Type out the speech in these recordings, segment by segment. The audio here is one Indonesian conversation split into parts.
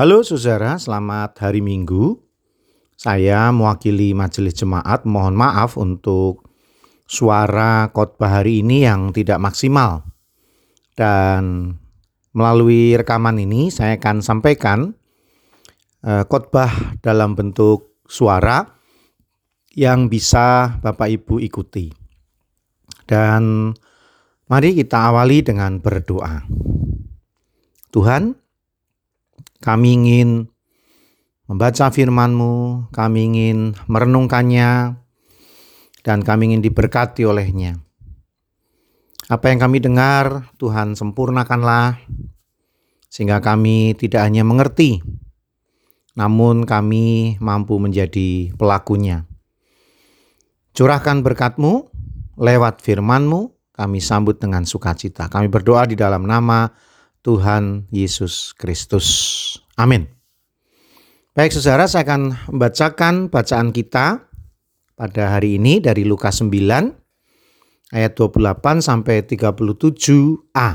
Halo saudara, selamat hari Minggu. Saya mewakili majelis jemaat mohon maaf untuk suara khotbah hari ini yang tidak maksimal. Dan melalui rekaman ini saya akan sampaikan uh, khotbah dalam bentuk suara yang bisa Bapak Ibu ikuti. Dan mari kita awali dengan berdoa. Tuhan, kami ingin membaca firman-Mu, kami ingin merenungkannya, dan kami ingin diberkati olehnya. Apa yang kami dengar, Tuhan sempurnakanlah, sehingga kami tidak hanya mengerti, namun kami mampu menjadi pelakunya. Curahkan berkat-Mu lewat firman-Mu, kami sambut dengan sukacita. Kami berdoa di dalam nama Tuhan Yesus Kristus. Amin. Baik saudara, saya akan membacakan bacaan kita pada hari ini dari Lukas 9 ayat 28 sampai 37a.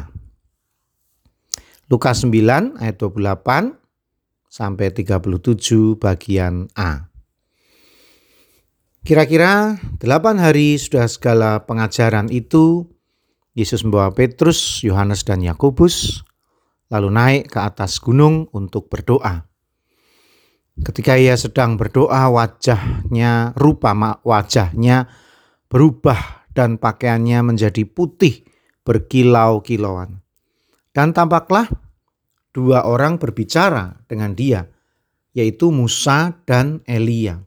Lukas 9 ayat 28 sampai 37 bagian A. Kira-kira 8 hari sudah segala pengajaran itu Yesus membawa Petrus, Yohanes dan Yakobus lalu naik ke atas gunung untuk berdoa. Ketika ia sedang berdoa, wajahnya, rupa wajahnya berubah dan pakaiannya menjadi putih berkilau-kilauan. Dan tampaklah dua orang berbicara dengan dia, yaitu Musa dan Elia.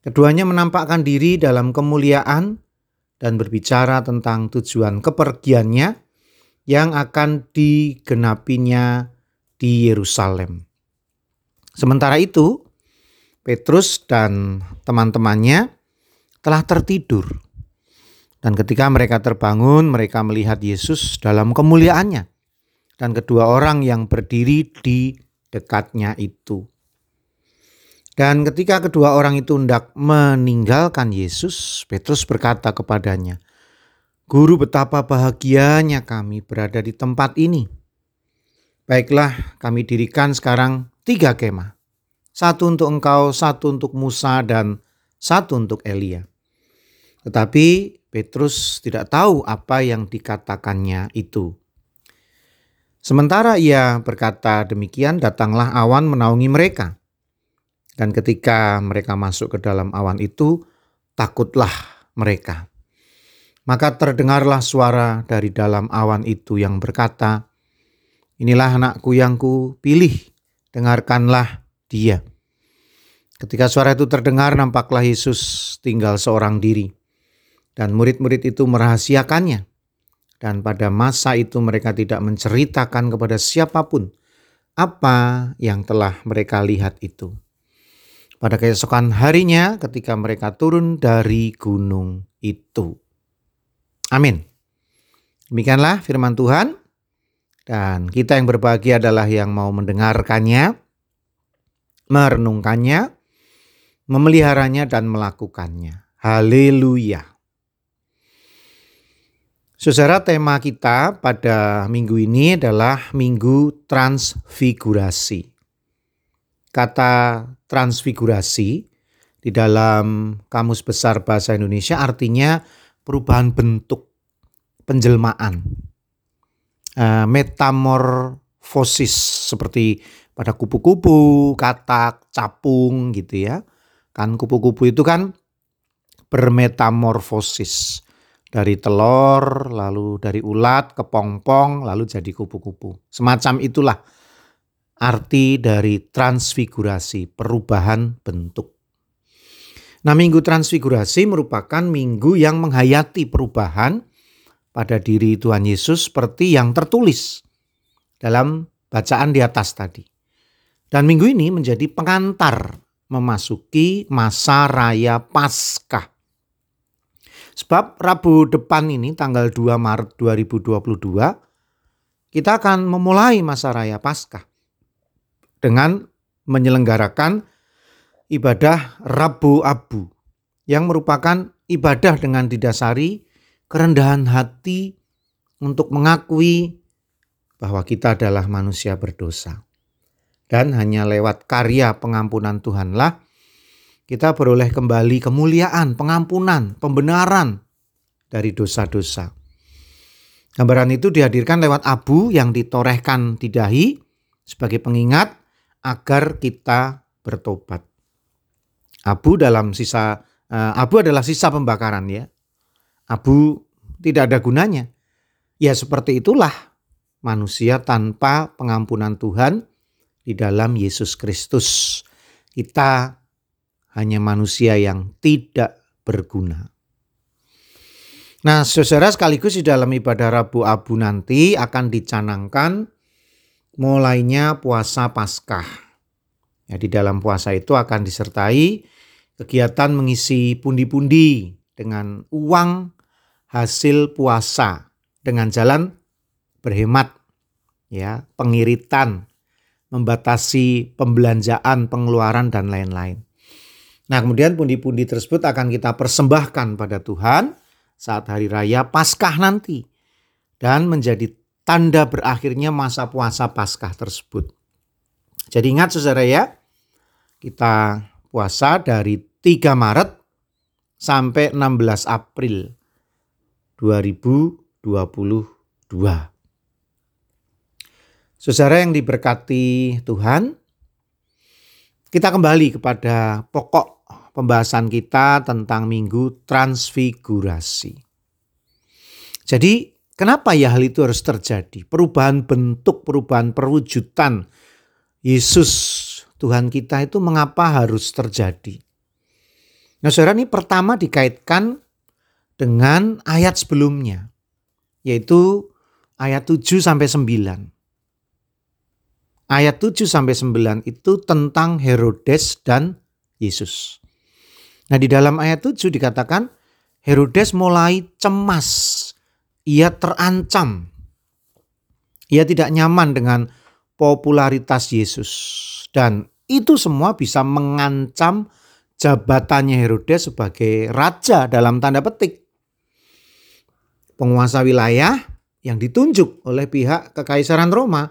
Keduanya menampakkan diri dalam kemuliaan dan berbicara tentang tujuan kepergiannya yang akan digenapinya di Yerusalem. Sementara itu, Petrus dan teman-temannya telah tertidur. Dan ketika mereka terbangun, mereka melihat Yesus dalam kemuliaannya. Dan kedua orang yang berdiri di dekatnya itu. Dan ketika kedua orang itu hendak meninggalkan Yesus, Petrus berkata kepadanya, Guru betapa bahagianya kami berada di tempat ini. Baiklah kami dirikan sekarang tiga kemah. Satu untuk engkau, satu untuk Musa, dan satu untuk Elia. Tetapi Petrus tidak tahu apa yang dikatakannya itu. Sementara ia berkata demikian, datanglah awan menaungi mereka. Dan ketika mereka masuk ke dalam awan itu, takutlah mereka. Maka terdengarlah suara dari dalam awan itu yang berkata, Inilah anakku yang ku pilih, dengarkanlah dia. Ketika suara itu terdengar, nampaklah Yesus tinggal seorang diri. Dan murid-murid itu merahasiakannya. Dan pada masa itu mereka tidak menceritakan kepada siapa pun apa yang telah mereka lihat itu. Pada keesokan harinya ketika mereka turun dari gunung itu. Amin. Demikianlah firman Tuhan. Dan kita yang berbahagia adalah yang mau mendengarkannya, merenungkannya, memeliharanya dan melakukannya. Haleluya. Saudara, tema kita pada minggu ini adalah Minggu Transfigurasi. Kata transfigurasi di dalam Kamus Besar Bahasa Indonesia artinya perubahan bentuk, penjelmaan, uh, metamorfosis seperti pada kupu-kupu, katak, capung gitu ya. Kan kupu-kupu itu kan bermetamorfosis dari telur, lalu dari ulat ke pong-pong, lalu jadi kupu-kupu. Semacam itulah arti dari transfigurasi, perubahan bentuk. Nah, Minggu Transfigurasi merupakan minggu yang menghayati perubahan pada diri Tuhan Yesus seperti yang tertulis dalam bacaan di atas tadi. Dan minggu ini menjadi pengantar memasuki masa raya Paskah. Sebab Rabu depan ini tanggal 2 Maret 2022 kita akan memulai masa raya Paskah dengan menyelenggarakan ibadah Rabu Abu yang merupakan ibadah dengan didasari kerendahan hati untuk mengakui bahwa kita adalah manusia berdosa. Dan hanya lewat karya pengampunan Tuhanlah kita beroleh kembali kemuliaan, pengampunan, pembenaran dari dosa-dosa. Gambaran itu dihadirkan lewat abu yang ditorehkan di dahi sebagai pengingat agar kita bertobat. Abu dalam sisa uh, abu adalah sisa pembakaran ya. Abu tidak ada gunanya. Ya seperti itulah manusia tanpa pengampunan Tuhan di dalam Yesus Kristus. Kita hanya manusia yang tidak berguna. Nah, saudara sekaligus di dalam ibadah Rabu Abu nanti akan dicanangkan mulainya puasa Paskah. Ya, di dalam puasa itu akan disertai kegiatan mengisi pundi-pundi dengan uang hasil puasa dengan jalan berhemat ya, pengiritan, membatasi pembelanjaan, pengeluaran dan lain-lain. Nah, kemudian pundi-pundi tersebut akan kita persembahkan pada Tuhan saat hari raya Paskah nanti dan menjadi tanda berakhirnya masa puasa Paskah tersebut. Jadi ingat Saudara ya, kita puasa dari 3 Maret sampai 16 April 2022. Saudara yang diberkati Tuhan, kita kembali kepada pokok pembahasan kita tentang minggu transfigurasi. Jadi, kenapa ya hal itu harus terjadi? Perubahan bentuk, perubahan perwujudan Yesus Tuhan kita itu mengapa harus terjadi? Nah, saudara ini pertama dikaitkan dengan ayat sebelumnya, yaitu ayat 7 sampai 9. Ayat 7 sampai 9 itu tentang Herodes dan Yesus. Nah di dalam ayat 7 dikatakan Herodes mulai cemas. Ia terancam. Ia tidak nyaman dengan popularitas Yesus. Dan itu semua bisa mengancam jabatannya Herodes sebagai raja dalam tanda petik. Penguasa wilayah yang ditunjuk oleh pihak kekaisaran Roma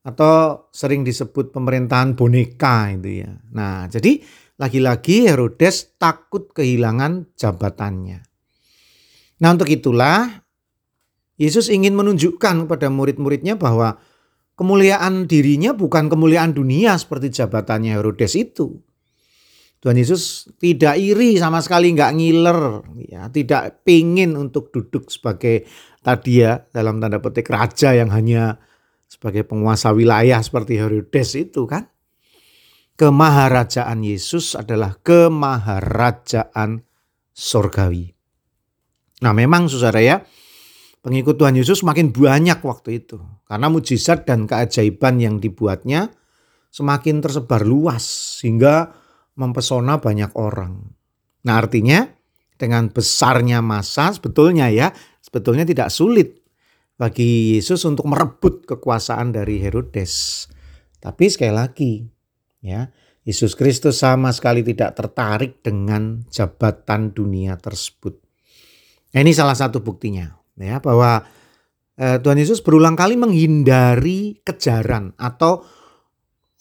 atau sering disebut pemerintahan boneka itu ya. Nah, jadi lagi-lagi Herodes takut kehilangan jabatannya. Nah untuk itulah Yesus ingin menunjukkan kepada murid-muridnya bahwa kemuliaan dirinya bukan kemuliaan dunia seperti jabatannya Herodes itu. Tuhan Yesus tidak iri sama sekali nggak ngiler, ya, tidak pingin untuk duduk sebagai tadi ya dalam tanda petik raja yang hanya sebagai penguasa wilayah seperti Herodes itu kan kemaharajaan Yesus adalah kemaharajaan sorgawi. Nah memang saudara ya, pengikut Tuhan Yesus makin banyak waktu itu. Karena mujizat dan keajaiban yang dibuatnya semakin tersebar luas sehingga mempesona banyak orang. Nah artinya dengan besarnya masa sebetulnya ya, sebetulnya tidak sulit bagi Yesus untuk merebut kekuasaan dari Herodes. Tapi sekali lagi, Ya, Yesus Kristus sama sekali tidak tertarik dengan jabatan dunia tersebut. Nah, ini salah satu buktinya ya bahwa eh, Tuhan Yesus berulang kali menghindari kejaran atau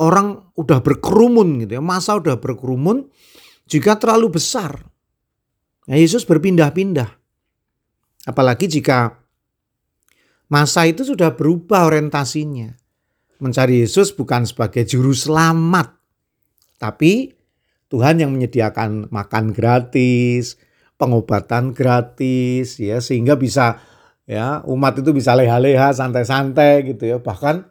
orang udah berkerumun gitu ya, masa udah berkerumun jika terlalu besar. Nah, Yesus berpindah-pindah. Apalagi jika masa itu sudah berubah orientasinya mencari Yesus bukan sebagai juru selamat, tapi Tuhan yang menyediakan makan gratis, pengobatan gratis ya sehingga bisa ya umat itu bisa leha-leha santai-santai gitu ya bahkan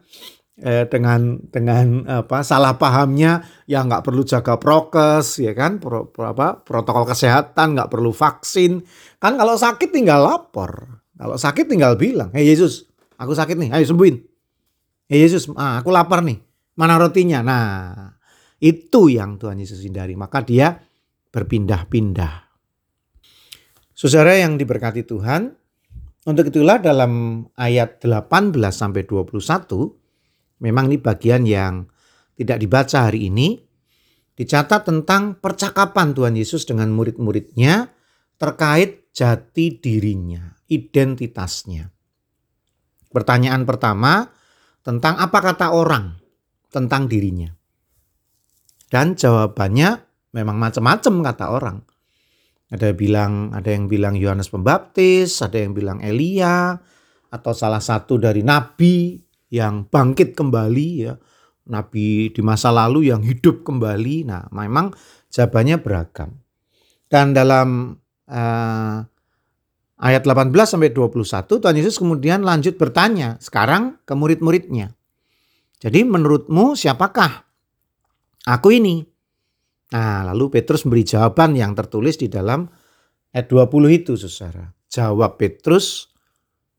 eh, dengan dengan apa salah pahamnya ya nggak perlu jaga prokes ya kan pro, apa protokol kesehatan nggak perlu vaksin kan kalau sakit tinggal lapor kalau sakit tinggal bilang hei Yesus aku sakit nih ayo sembuhin Hey Yesus, ah, aku lapar nih. Mana rotinya? Nah, itu yang Tuhan Yesus hindari. Maka dia berpindah-pindah. Saudara yang diberkati Tuhan, untuk itulah dalam ayat 18 sampai 21, memang ini bagian yang tidak dibaca hari ini, dicatat tentang percakapan Tuhan Yesus dengan murid-muridnya terkait jati dirinya, identitasnya. Pertanyaan pertama, tentang apa kata orang tentang dirinya. Dan jawabannya memang macam-macam kata orang. Ada yang bilang ada yang bilang Yohanes Pembaptis, ada yang bilang Elia atau salah satu dari nabi yang bangkit kembali ya. Nabi di masa lalu yang hidup kembali. Nah, memang jawabannya beragam. Dan dalam uh, ayat 18 sampai 21 Tuhan Yesus kemudian lanjut bertanya sekarang ke murid-muridnya. Jadi menurutmu siapakah aku ini? Nah, lalu Petrus memberi jawaban yang tertulis di dalam ayat 20 itu, Saudara. Jawab Petrus,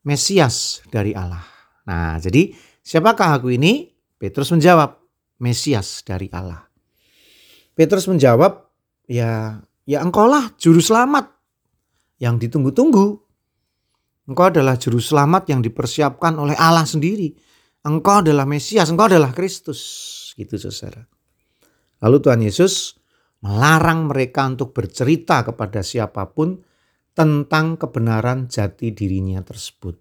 Mesias dari Allah. Nah, jadi siapakah aku ini? Petrus menjawab, Mesias dari Allah. Petrus menjawab, ya ya engkaulah juru selamat yang ditunggu-tunggu. Engkau adalah juru selamat yang dipersiapkan oleh Allah sendiri. Engkau adalah Mesias, engkau adalah Kristus. Gitu saudara. Lalu Tuhan Yesus melarang mereka untuk bercerita kepada siapa pun tentang kebenaran jati dirinya tersebut.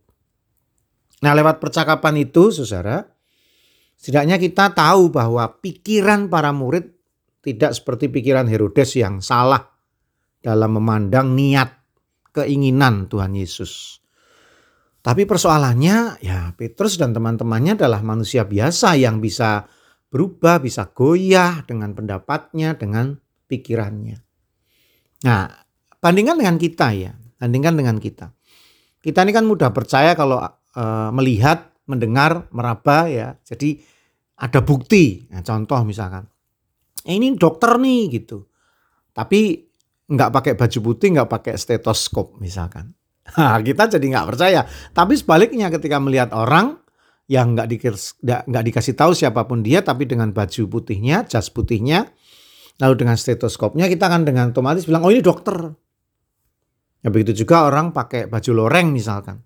Nah lewat percakapan itu saudara, setidaknya kita tahu bahwa pikiran para murid tidak seperti pikiran Herodes yang salah dalam memandang niat keinginan Tuhan Yesus. Tapi persoalannya ya Petrus dan teman-temannya adalah manusia biasa yang bisa berubah, bisa goyah dengan pendapatnya, dengan pikirannya. Nah, bandingkan dengan kita ya, bandingkan dengan kita. Kita ini kan mudah percaya kalau e, melihat, mendengar, meraba ya. Jadi ada bukti. Nah, contoh misalkan, eh, ini dokter nih gitu. Tapi nggak pakai baju putih, nggak pakai stetoskop misalkan. Nah, kita jadi nggak percaya. Tapi sebaliknya ketika melihat orang yang nggak dikasih, tahu siapa pun dia, tapi dengan baju putihnya, jas putihnya, lalu dengan stetoskopnya, kita akan dengan otomatis bilang, oh ini dokter. Ya begitu juga orang pakai baju loreng misalkan.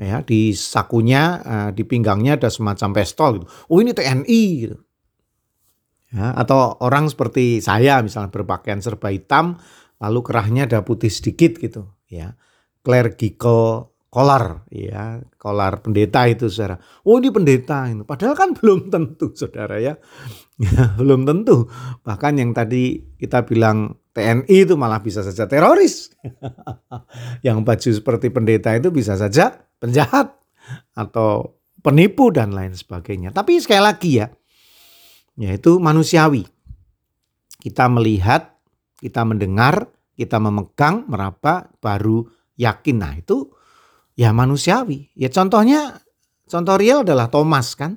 Ya, di sakunya, eh, di pinggangnya ada semacam pistol gitu. Oh ini TNI gitu. Ya, atau orang seperti saya misalnya berpakaian serba hitam lalu kerahnya ada putih sedikit gitu ya. Clerical collar ya, collar pendeta itu Saudara. Oh ini pendeta itu. Padahal kan belum tentu Saudara ya. ya belum tentu. Bahkan yang tadi kita bilang TNI itu malah bisa saja teroris. yang baju seperti pendeta itu bisa saja penjahat atau penipu dan lain sebagainya. Tapi sekali lagi ya, yaitu manusiawi. Kita melihat, kita mendengar, kita memegang, meraba, baru yakin. Nah itu ya manusiawi. Ya contohnya, contoh real adalah Thomas kan.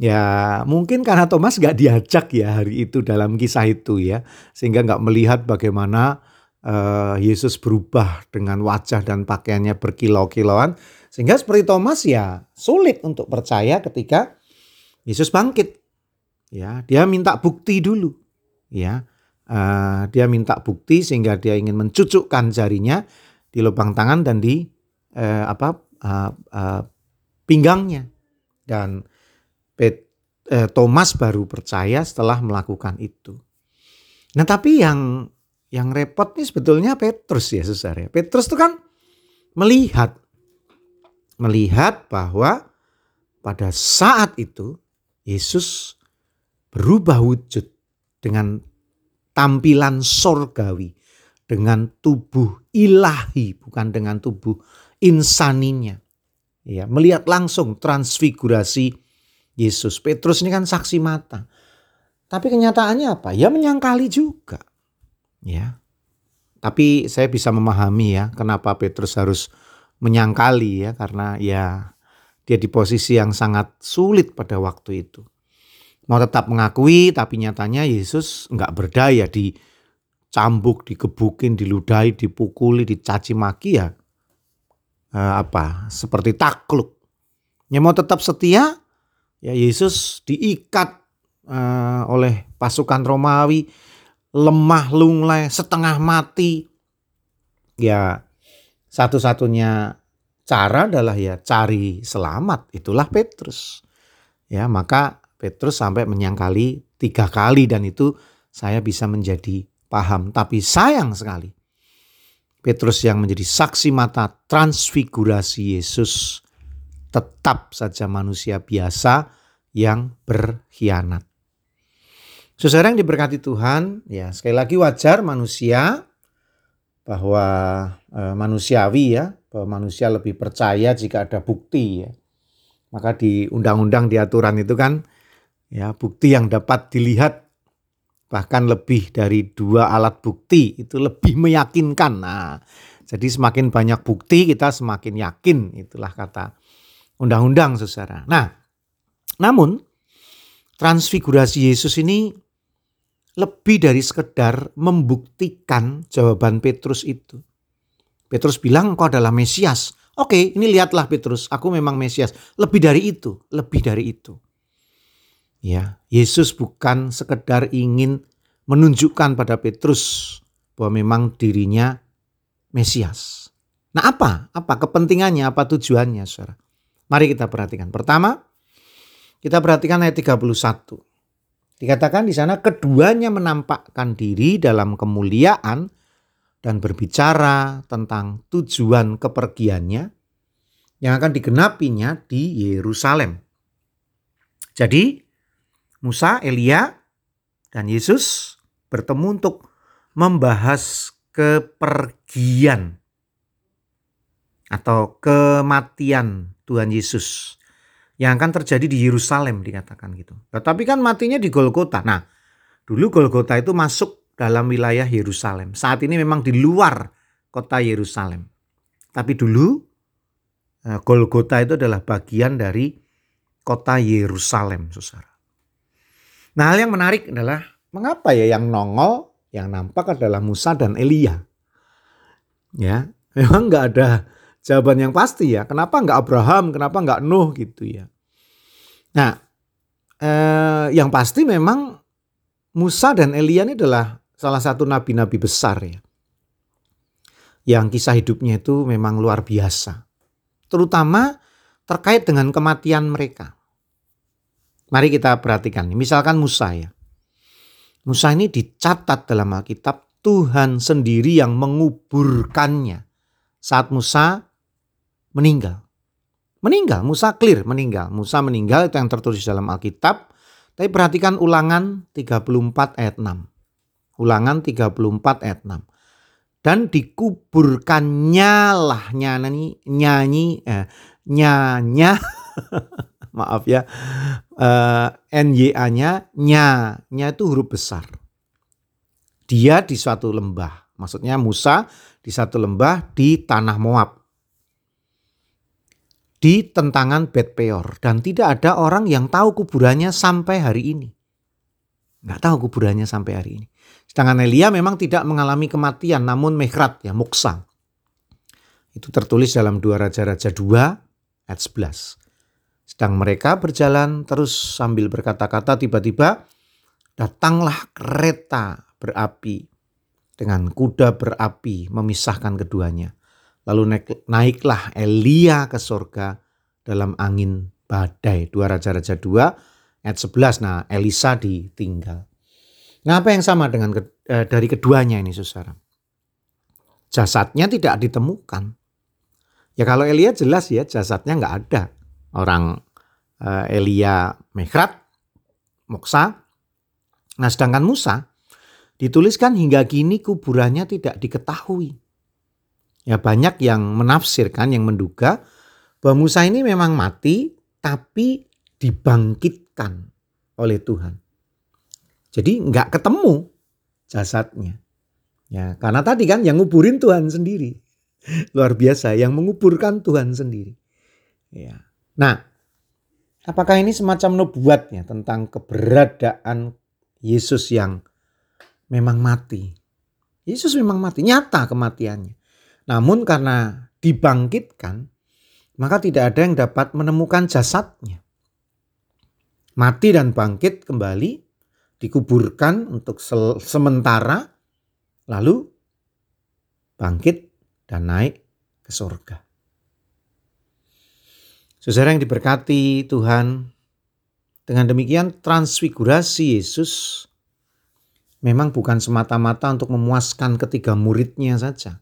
Ya mungkin karena Thomas gak diajak ya hari itu dalam kisah itu ya. Sehingga gak melihat bagaimana uh, Yesus berubah dengan wajah dan pakaiannya berkilau-kilauan. Sehingga seperti Thomas ya sulit untuk percaya ketika Yesus bangkit ya dia minta bukti dulu ya uh, dia minta bukti sehingga dia ingin mencucukkan jarinya di lubang tangan dan di uh, apa uh, uh, pinggangnya dan Pet, uh, Thomas baru percaya setelah melakukan itu nah tapi yang yang repot nih sebetulnya Petrus ya saudara ya. Petrus itu kan melihat melihat bahwa pada saat itu Yesus berubah wujud dengan tampilan sorgawi, dengan tubuh ilahi, bukan dengan tubuh insaninya. Ya, melihat langsung transfigurasi Yesus. Petrus ini kan saksi mata. Tapi kenyataannya apa? Ya menyangkali juga. Ya. Tapi saya bisa memahami ya kenapa Petrus harus menyangkali ya karena ya dia di posisi yang sangat sulit pada waktu itu mau tetap mengakui tapi nyatanya Yesus nggak berdaya dicambuk, dikebukin, diludahi, dipukuli, dicaci maki ya eh, apa? Seperti takluk. Ya mau tetap setia ya Yesus diikat eh, oleh pasukan Romawi. Lemah lunglai setengah mati. Ya satu-satunya cara adalah ya cari selamat. Itulah Petrus. Ya maka Petrus sampai menyangkali tiga kali dan itu saya bisa menjadi paham. Tapi sayang sekali Petrus yang menjadi saksi mata transfigurasi Yesus tetap saja manusia biasa yang berkhianat. Saudara yang diberkati Tuhan, ya sekali lagi wajar manusia bahwa e, manusiawi ya, bahwa manusia lebih percaya jika ada bukti ya. Maka di undang-undang di aturan itu kan ya bukti yang dapat dilihat bahkan lebih dari dua alat bukti itu lebih meyakinkan. Nah, jadi semakin banyak bukti kita semakin yakin itulah kata undang-undang saudara. Nah, namun transfigurasi Yesus ini lebih dari sekedar membuktikan jawaban Petrus itu. Petrus bilang engkau adalah Mesias. Oke, ini lihatlah Petrus, aku memang Mesias. Lebih dari itu, lebih dari itu. Ya, Yesus bukan sekedar ingin menunjukkan pada Petrus bahwa memang dirinya Mesias. Nah, apa? Apa kepentingannya, apa tujuannya, Saudara? Mari kita perhatikan. Pertama, kita perhatikan ayat 31. Dikatakan di sana keduanya menampakkan diri dalam kemuliaan dan berbicara tentang tujuan kepergiannya yang akan digenapinya di Yerusalem. Jadi Musa, Elia, dan Yesus bertemu untuk membahas kepergian atau kematian Tuhan Yesus yang akan terjadi di Yerusalem dikatakan gitu. Tetapi kan matinya di Golgota. Nah, dulu Golgota itu masuk dalam wilayah Yerusalem. Saat ini memang di luar kota Yerusalem. Tapi dulu eh, Golgota itu adalah bagian dari kota Yerusalem, Saudara. Nah, hal yang menarik adalah mengapa ya yang nongol, yang nampak adalah Musa dan Elia. Ya, memang nggak ada jawaban yang pasti ya. Kenapa nggak Abraham, kenapa nggak Nuh gitu ya. Nah, eh, yang pasti memang Musa dan Elia ini adalah salah satu nabi-nabi besar ya. Yang kisah hidupnya itu memang luar biasa. Terutama terkait dengan kematian mereka. Mari kita perhatikan. Misalkan Musa ya. Musa ini dicatat dalam Alkitab Tuhan sendiri yang menguburkannya saat Musa meninggal. Meninggal, Musa clear meninggal. Musa meninggal itu yang tertulis dalam Alkitab. Tapi perhatikan ulangan 34 ayat 6. Ulangan 34 ayat 6. Dan dikuburkannya lah nyanyi nyanyi eh, nyanya maaf ya eh, NYA-nya nya nya itu huruf besar. Dia di suatu lembah. Maksudnya Musa di satu lembah di tanah Moab di tentangan Bet Peor dan tidak ada orang yang tahu kuburannya sampai hari ini. Nggak tahu kuburannya sampai hari ini. Sedangkan Elia memang tidak mengalami kematian namun mekrat ya moksa. Itu tertulis dalam dua Raja-Raja 2 ayat 11. Sedang mereka berjalan terus sambil berkata-kata tiba-tiba datanglah kereta berapi dengan kuda berapi memisahkan keduanya. Lalu naik, naiklah Elia ke surga dalam angin badai. Dua Raja-Raja 2 ayat 11. Nah Elisa ditinggal. Nah apa yang sama dengan eh, dari keduanya ini saudara? Jasadnya tidak ditemukan. Ya kalau Elia jelas ya jasadnya nggak ada. Orang eh, Elia Mekrat, Moksa. Nah sedangkan Musa dituliskan hingga kini kuburannya tidak diketahui. Ya banyak yang menafsirkan, yang menduga bahwa Musa ini memang mati tapi dibangkitkan oleh Tuhan. Jadi nggak ketemu jasadnya. Ya, karena tadi kan yang nguburin Tuhan sendiri. Luar biasa, yang menguburkan Tuhan sendiri. Ya. Nah, apakah ini semacam nubuatnya tentang keberadaan Yesus yang memang mati? Yesus memang mati, nyata kematiannya. Namun karena dibangkitkan, maka tidak ada yang dapat menemukan jasadnya. Mati dan bangkit kembali, dikuburkan untuk sementara, lalu bangkit dan naik ke surga. Saudara yang diberkati Tuhan, dengan demikian transfigurasi Yesus memang bukan semata-mata untuk memuaskan ketiga muridnya saja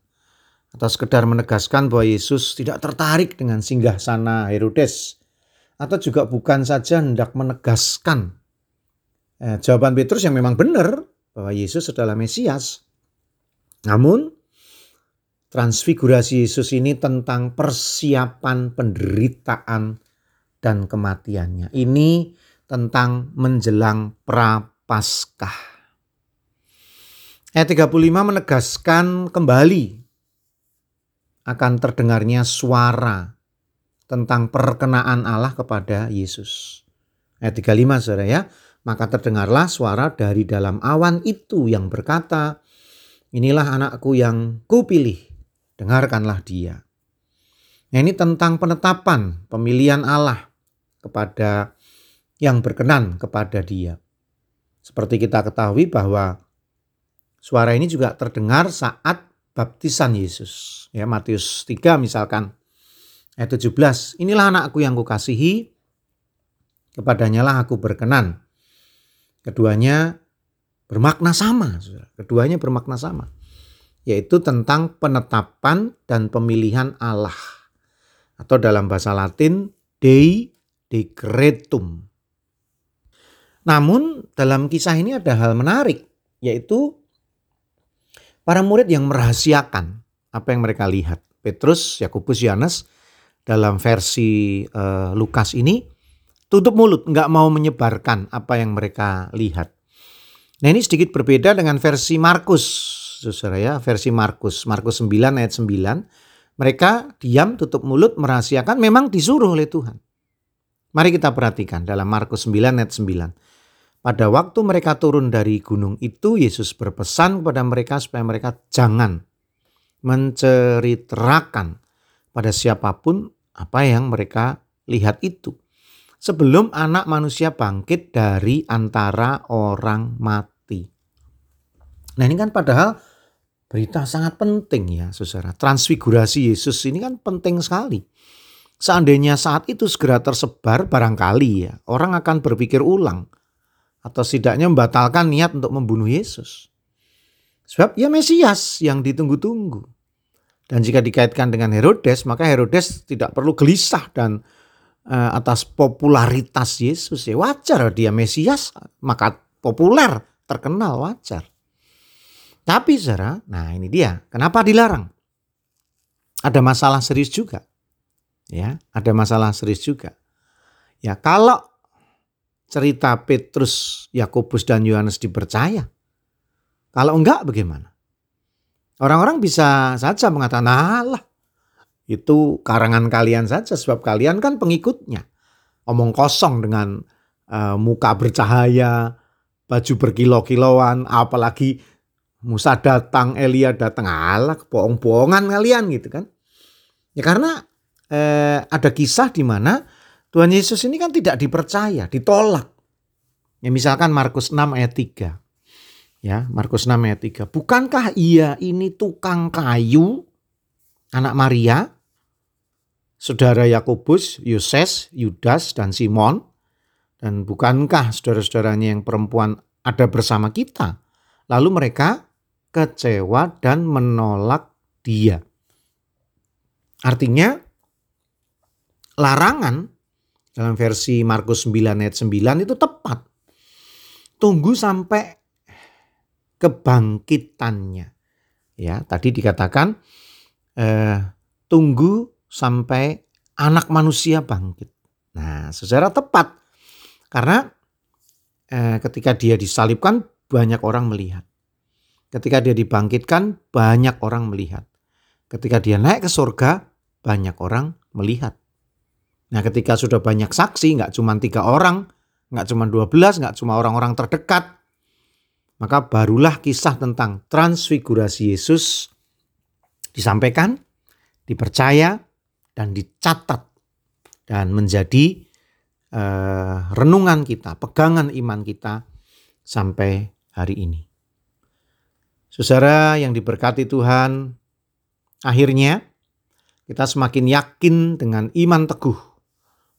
atau sekedar menegaskan bahwa Yesus tidak tertarik dengan singgah sana Herodes atau juga bukan saja hendak menegaskan eh, jawaban Petrus yang memang benar bahwa Yesus adalah Mesias. Namun transfigurasi Yesus ini tentang persiapan penderitaan dan kematiannya. Ini tentang menjelang prapaskah. Ayat 35 menegaskan kembali akan terdengarnya suara tentang perkenaan Allah kepada Yesus. Ayat 35 saudara ya. Maka terdengarlah suara dari dalam awan itu yang berkata, Inilah anakku yang kupilih, dengarkanlah dia. Nah ini tentang penetapan pemilihan Allah kepada yang berkenan kepada dia. Seperti kita ketahui bahwa Suara ini juga terdengar saat baptisan Yesus. Ya, Matius 3 misalkan ayat 17. Inilah anakku yang kukasihi, kepadanya lah aku berkenan. Keduanya bermakna sama. Keduanya bermakna sama. Yaitu tentang penetapan dan pemilihan Allah. Atau dalam bahasa Latin, Dei Decretum. Namun dalam kisah ini ada hal menarik, yaitu Para murid yang merahasiakan apa yang mereka lihat. Petrus, Yakobus, Yohanes dalam versi uh, Lukas ini tutup mulut, nggak mau menyebarkan apa yang mereka lihat. Nah ini sedikit berbeda dengan versi Markus, saudara ya, versi Markus, Markus 9 ayat 9. Mereka diam, tutup mulut, merahasiakan, memang disuruh oleh Tuhan. Mari kita perhatikan dalam Markus 9 ayat 9. Pada waktu mereka turun dari gunung itu, Yesus berpesan kepada mereka supaya mereka jangan menceritakan pada siapa pun apa yang mereka lihat itu. Sebelum anak manusia bangkit dari antara orang mati. Nah ini kan padahal berita sangat penting ya saudara. Transfigurasi Yesus ini kan penting sekali. Seandainya saat itu segera tersebar barangkali ya orang akan berpikir ulang atau setidaknya membatalkan niat untuk membunuh Yesus. Sebab ya Mesias yang ditunggu-tunggu. Dan jika dikaitkan dengan Herodes, maka Herodes tidak perlu gelisah dan uh, atas popularitas Yesus. Ya wajar dia Mesias, maka populer, terkenal wajar. Tapi saudara, nah ini dia, kenapa dilarang? Ada masalah serius juga. Ya, ada masalah serius juga. Ya, kalau cerita Petrus, Yakobus dan Yohanes dipercaya? Kalau enggak bagaimana? Orang-orang bisa saja mengatakan, "Alah, itu karangan kalian saja sebab kalian kan pengikutnya." Omong kosong dengan uh, muka bercahaya, baju berkilau-kilauan, apalagi Musa datang, Elia datang, alah bohong-bohongan kalian gitu kan. Ya karena eh, ada kisah di mana Tuhan Yesus ini kan tidak dipercaya, ditolak. Ya misalkan Markus 6 ayat 3. Ya, Markus 6 ayat 3. Bukankah ia ini tukang kayu anak Maria, saudara Yakobus, Yoses, Yudas dan Simon? Dan bukankah saudara-saudaranya yang perempuan ada bersama kita? Lalu mereka kecewa dan menolak dia. Artinya larangan dalam versi Markus 9 ayat 9 itu tepat. Tunggu sampai kebangkitannya. Ya, tadi dikatakan eh, tunggu sampai anak manusia bangkit. Nah, secara tepat karena eh, ketika dia disalibkan banyak orang melihat. Ketika dia dibangkitkan banyak orang melihat. Ketika dia naik ke surga banyak orang melihat. Nah ketika sudah banyak saksi, nggak cuma tiga orang, nggak cuma dua belas, nggak cuma orang-orang terdekat, maka barulah kisah tentang transfigurasi Yesus disampaikan, dipercaya, dan dicatat dan menjadi uh, renungan kita, pegangan iman kita sampai hari ini. Saudara yang diberkati Tuhan, akhirnya kita semakin yakin dengan iman teguh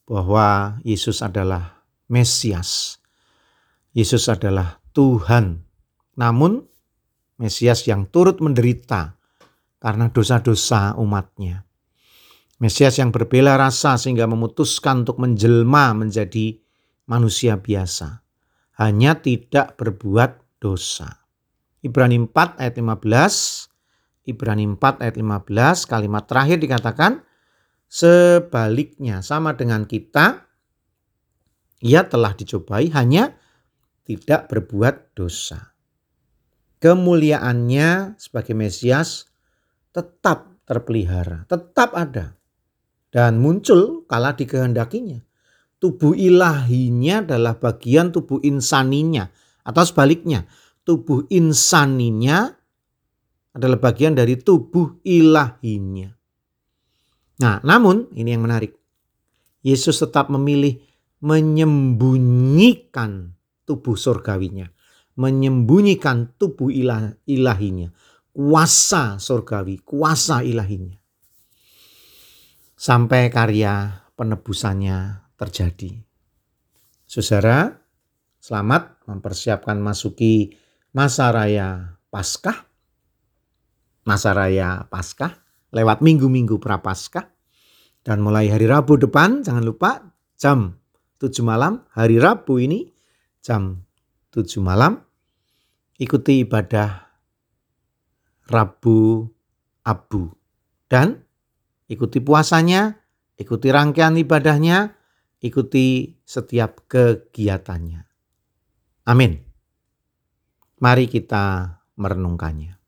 bahwa Yesus adalah Mesias. Yesus adalah Tuhan. Namun Mesias yang turut menderita karena dosa-dosa umatnya. Mesias yang berbela rasa sehingga memutuskan untuk menjelma menjadi manusia biasa. Hanya tidak berbuat dosa. Ibrani 4 ayat 15, Ibrani 4 ayat 15, kalimat terakhir dikatakan, sebaliknya sama dengan kita, ia telah dicobai hanya tidak berbuat dosa. Kemuliaannya sebagai Mesias tetap terpelihara, tetap ada. Dan muncul kala dikehendakinya. Tubuh ilahinya adalah bagian tubuh insaninya. Atau sebaliknya, tubuh insaninya adalah bagian dari tubuh ilahinya. Nah, namun ini yang menarik. Yesus tetap memilih menyembunyikan tubuh surgawinya, menyembunyikan tubuh ilah, ilahinya, kuasa surgawi, kuasa ilahinya. Sampai karya penebusannya terjadi. Saudara, selamat mempersiapkan masuki masa raya Paskah. Masa raya Paskah lewat minggu-minggu prapaskah. Dan mulai hari Rabu depan jangan lupa jam 7 malam hari Rabu ini jam 7 malam. Ikuti ibadah Rabu Abu. Dan ikuti puasanya, ikuti rangkaian ibadahnya, ikuti setiap kegiatannya. Amin. Mari kita merenungkannya.